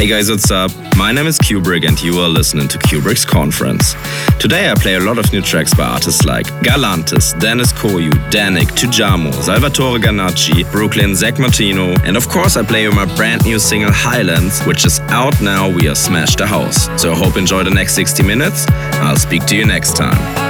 Hey guys, what's up? My name is Cuebrick and you are listening to Cuebrick's Conference. Today I play a lot of new tracks by artists like Galantis, Deniz Koyu, Dannic, Tujamo, Salvatore Ganacci, BRKLYN, Zack Martino, and of course I play you my brand new single Highlands, which is out now via Smash the House. So I hope you enjoy the next 60 minutes. I'll speak to you next time.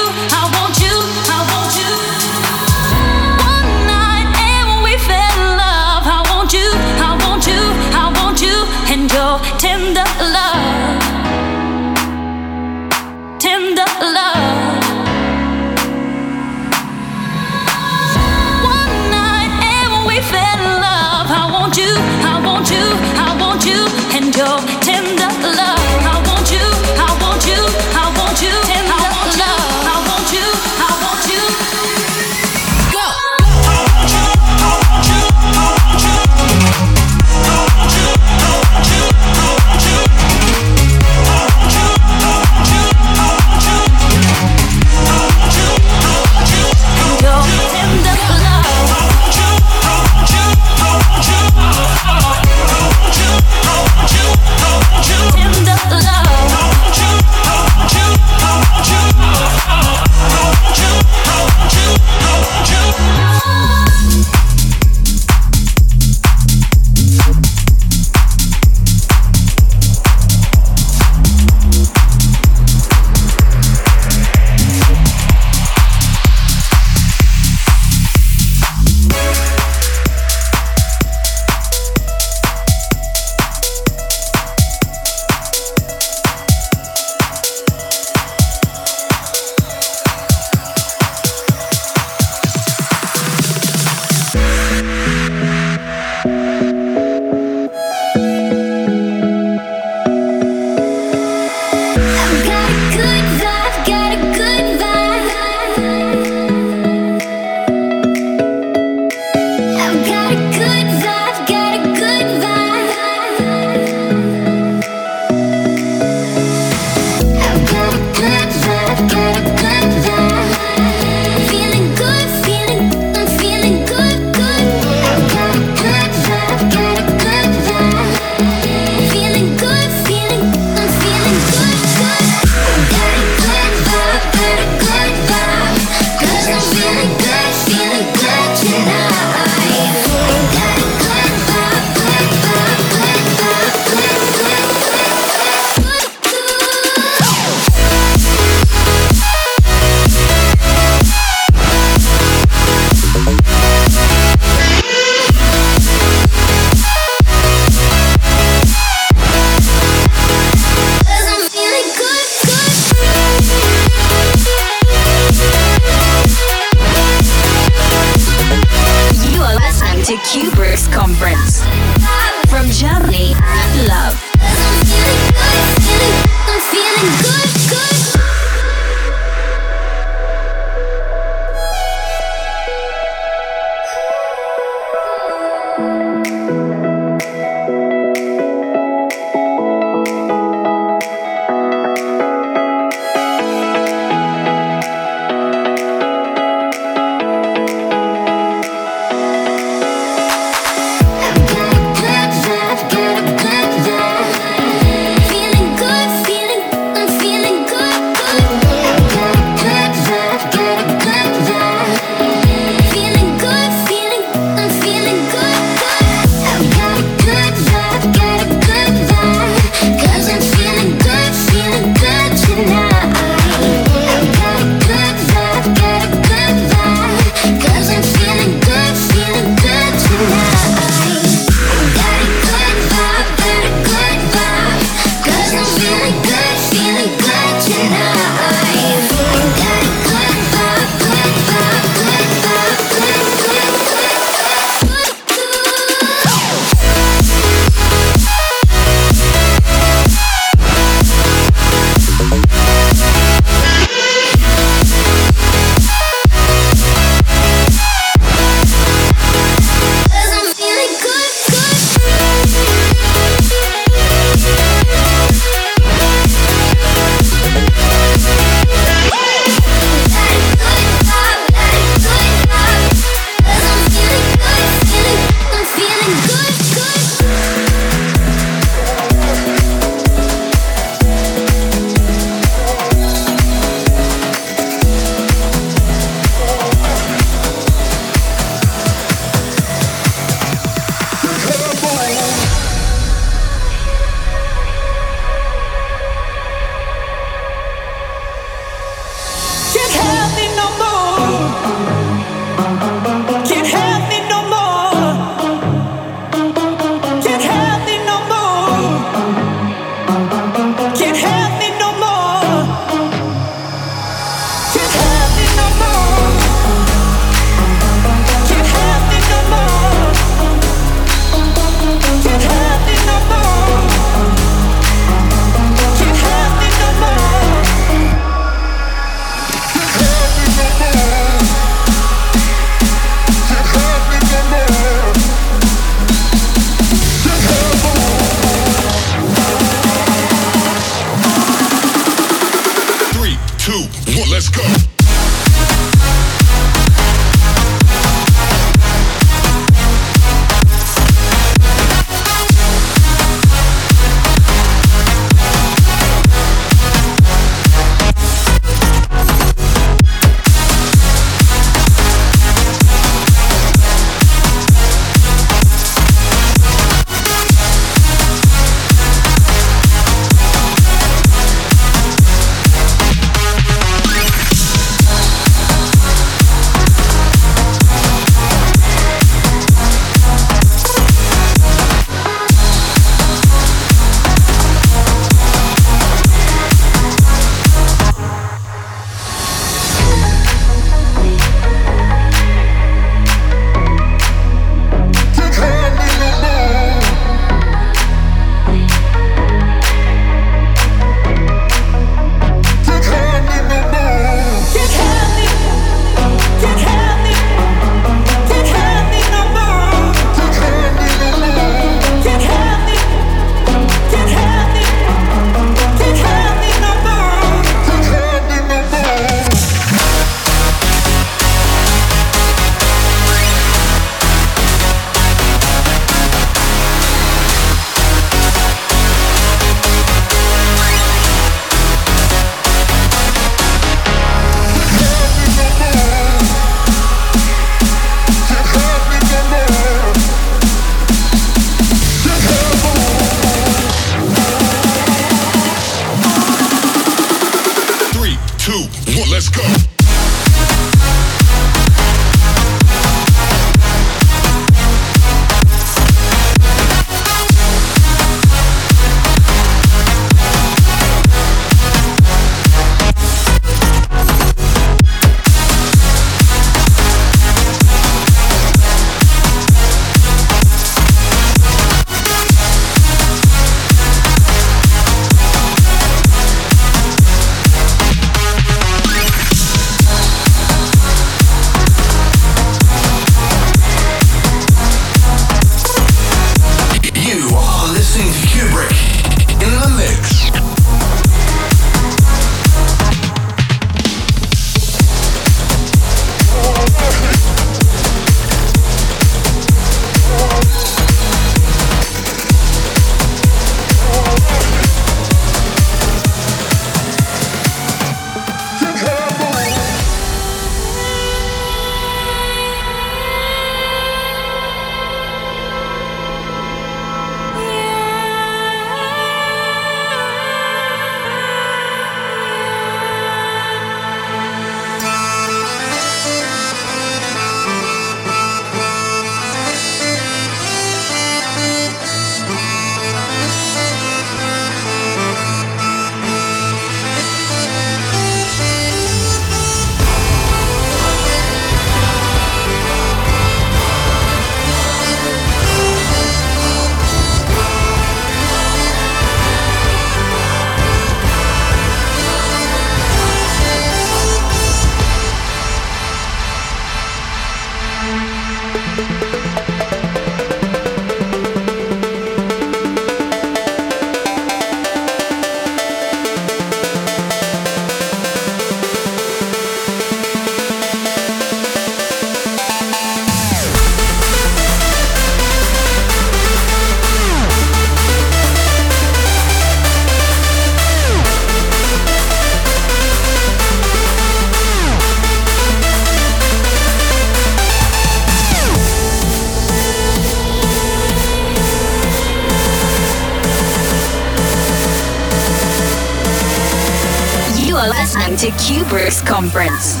Conference.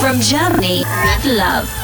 From Germany, with love.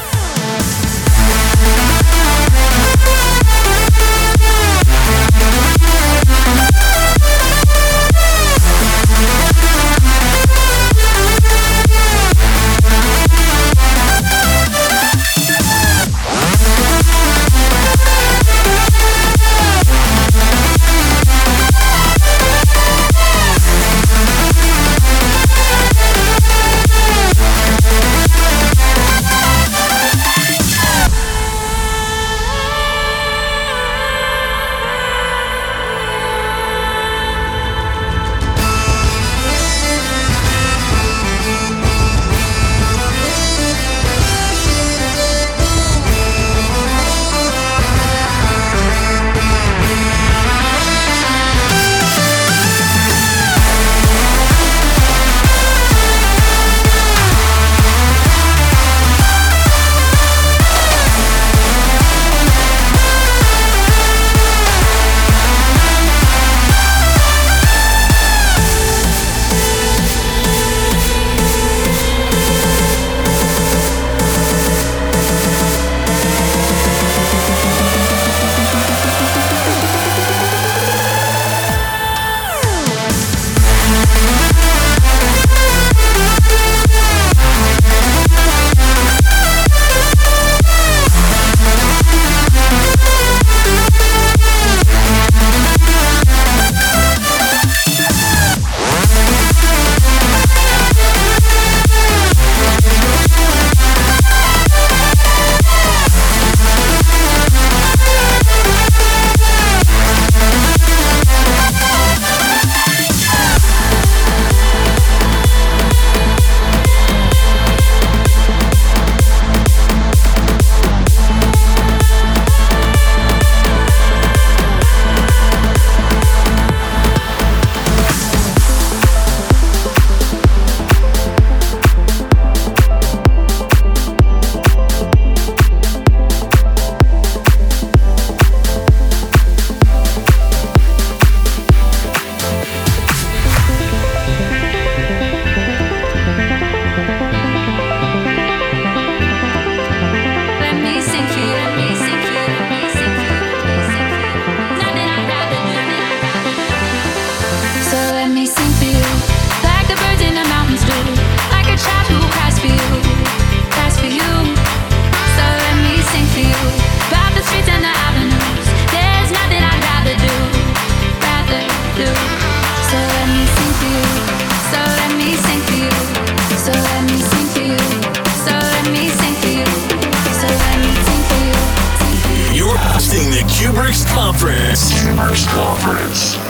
let me sing for you. Like the birds in the mountains do. Like a child who cries for you. Cries for you. So let me sing for you. About the streets and the avenues. There's nothing I'd rather do. Rather do. So let me sing for you. So let me sing for you. So let me sing for you. So let me sing for you. So let me sing for you. You're hosting the Cuebrick's Conference. Cuebrick's Conference.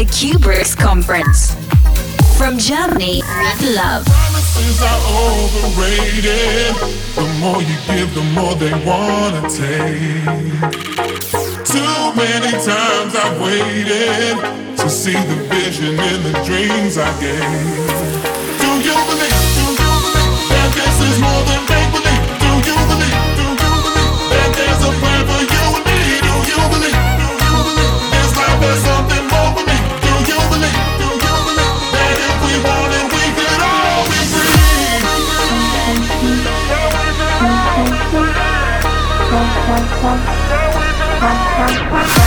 To Cuebrick's conference. From Germany with love. Promises are overrated. The more you give, the more they wanna take. Too many times I've waited to see the vision in the dreams I gave. Bye.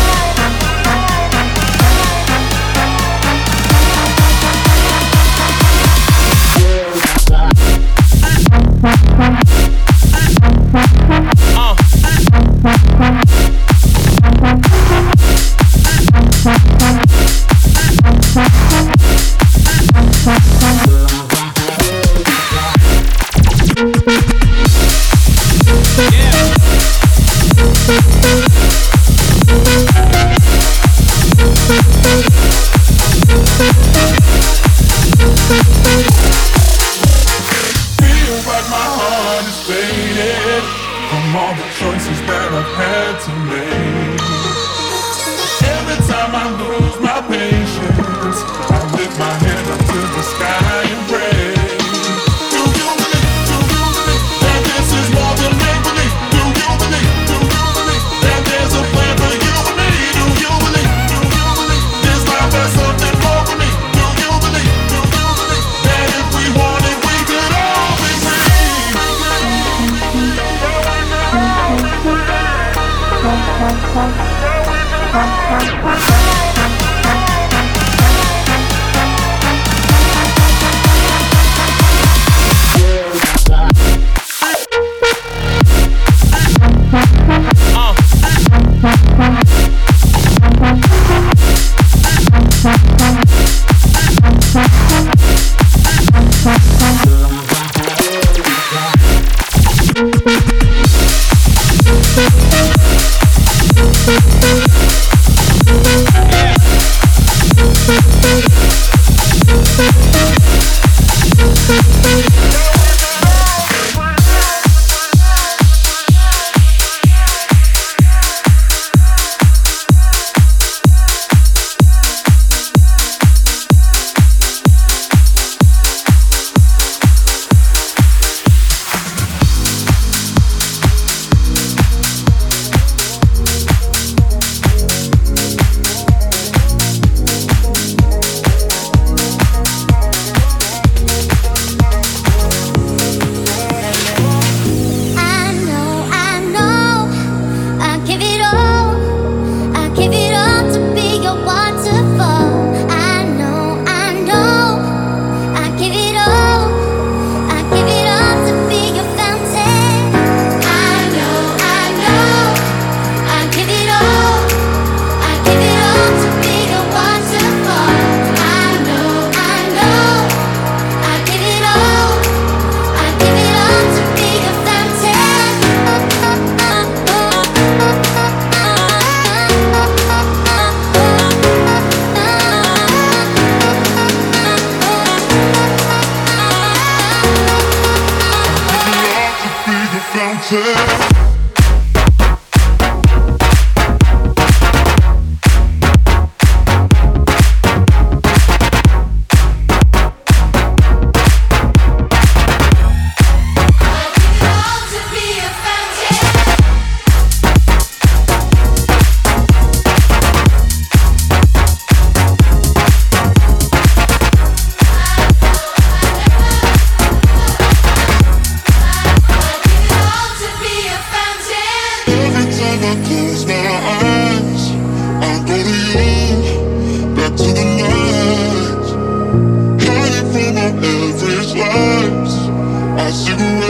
you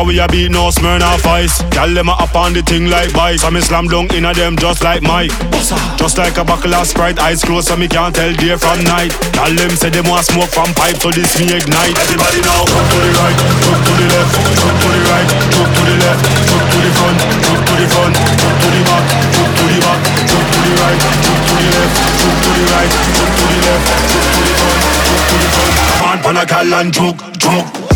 Liquor we a beat no Smirnoff Ice. Gyal them a up on the thing like vice. I me slam dunk inna them just like Mike. Just like a buckle of Sprite, eyes closed so me can't tell day from night. Gyal them say them want smoke from pipe, so this me ignite. Everybody now, jump to the right, jump to the left, jump to the right, jump to the left, jump to the front, jump to the front, jump to the back, jump to the back, jump to the right, jump to the left, jump to the right, jump to the left, jump to the front, jump to the front. On, pan a gal and choke, choke.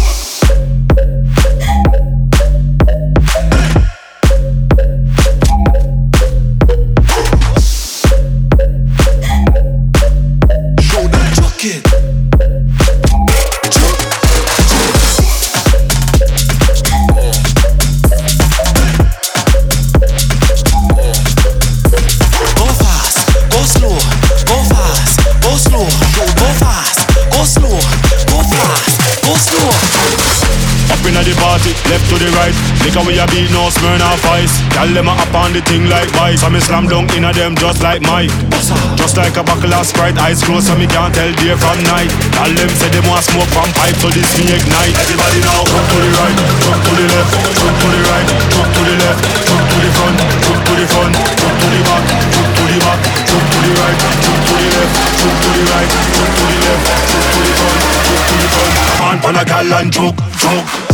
Liquor we a beat no Smirnoff Ice Tell them a up on the thing like vice I me slam dunk inna them just like Mike Just like a buckle of Sprite Eyes closed so me can't tell day from night Tell them say them want smoke from pipe So this me ignite Everybody now jump to the right Jump to the left Jump to the right Jump to the left Jump to the front Jump to the front Jump to the back Jump to the back Jump to the right Jump to the left Jump to the right Jump to the left Jump to the front Jump to the front Man pan a gal and choke, choke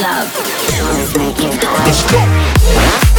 love. Let's go.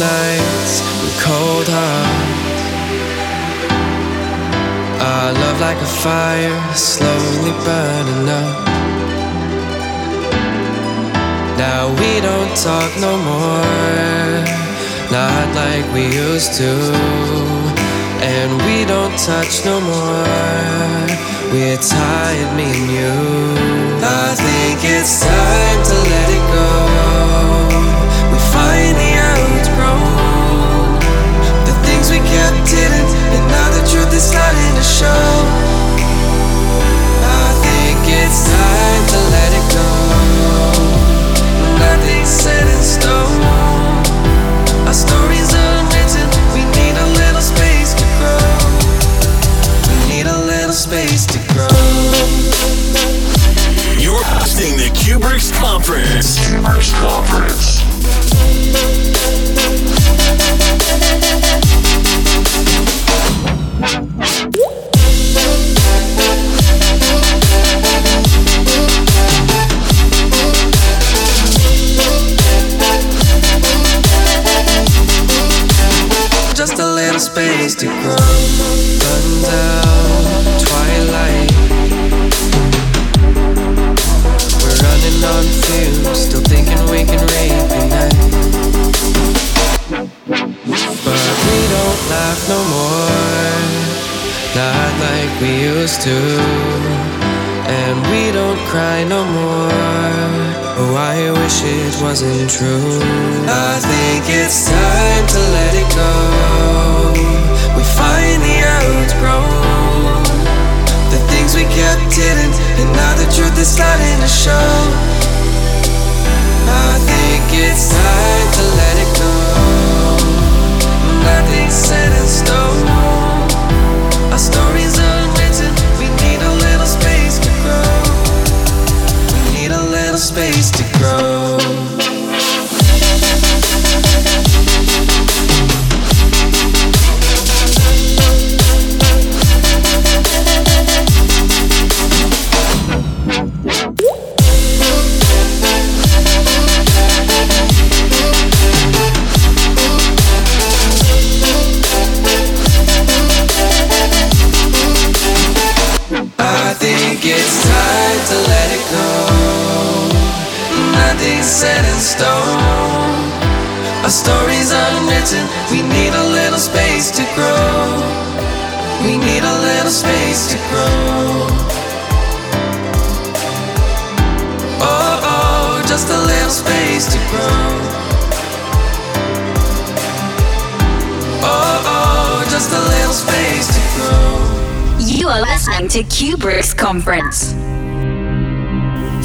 nights with cold hearts. Our love like a fire, slowly burning up. Now we don't talk no more, not like we used to. And we don't touch no more. We're tired, me and you. I think it's time to let it go. We finally out we kept hidden, and now the truth is starting to show. I think it's time to let it go. Nothing's set in stone. Our stories unwritten. We need a little space to grow. We need a little space to grow. You're hosting the Cuebrick's Conference. Cuebrick's Conference. Space to grow. Sundown, twilight. We're running on fumes, still thinking we can reunite. But we don't laugh no more, not like we used to. And we don't cry no more. Oh, I wish it wasn't true. I think it's time to let it go. We finally outgrown the things we kept hidden, and now the truth is starting to show. To Cuebrick's Conference.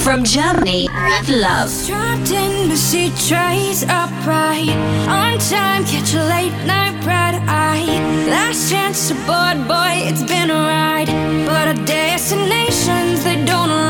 From Germany with love. Trapped in the seat, trays upright. On time, catch a late night bright eye. Last chance aboard, boy, it's been a ride. But our destinations, they don't align.